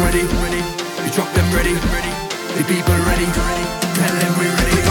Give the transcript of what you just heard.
ready, ready. You drop them ready, ready. The people ready, tell them we're ready.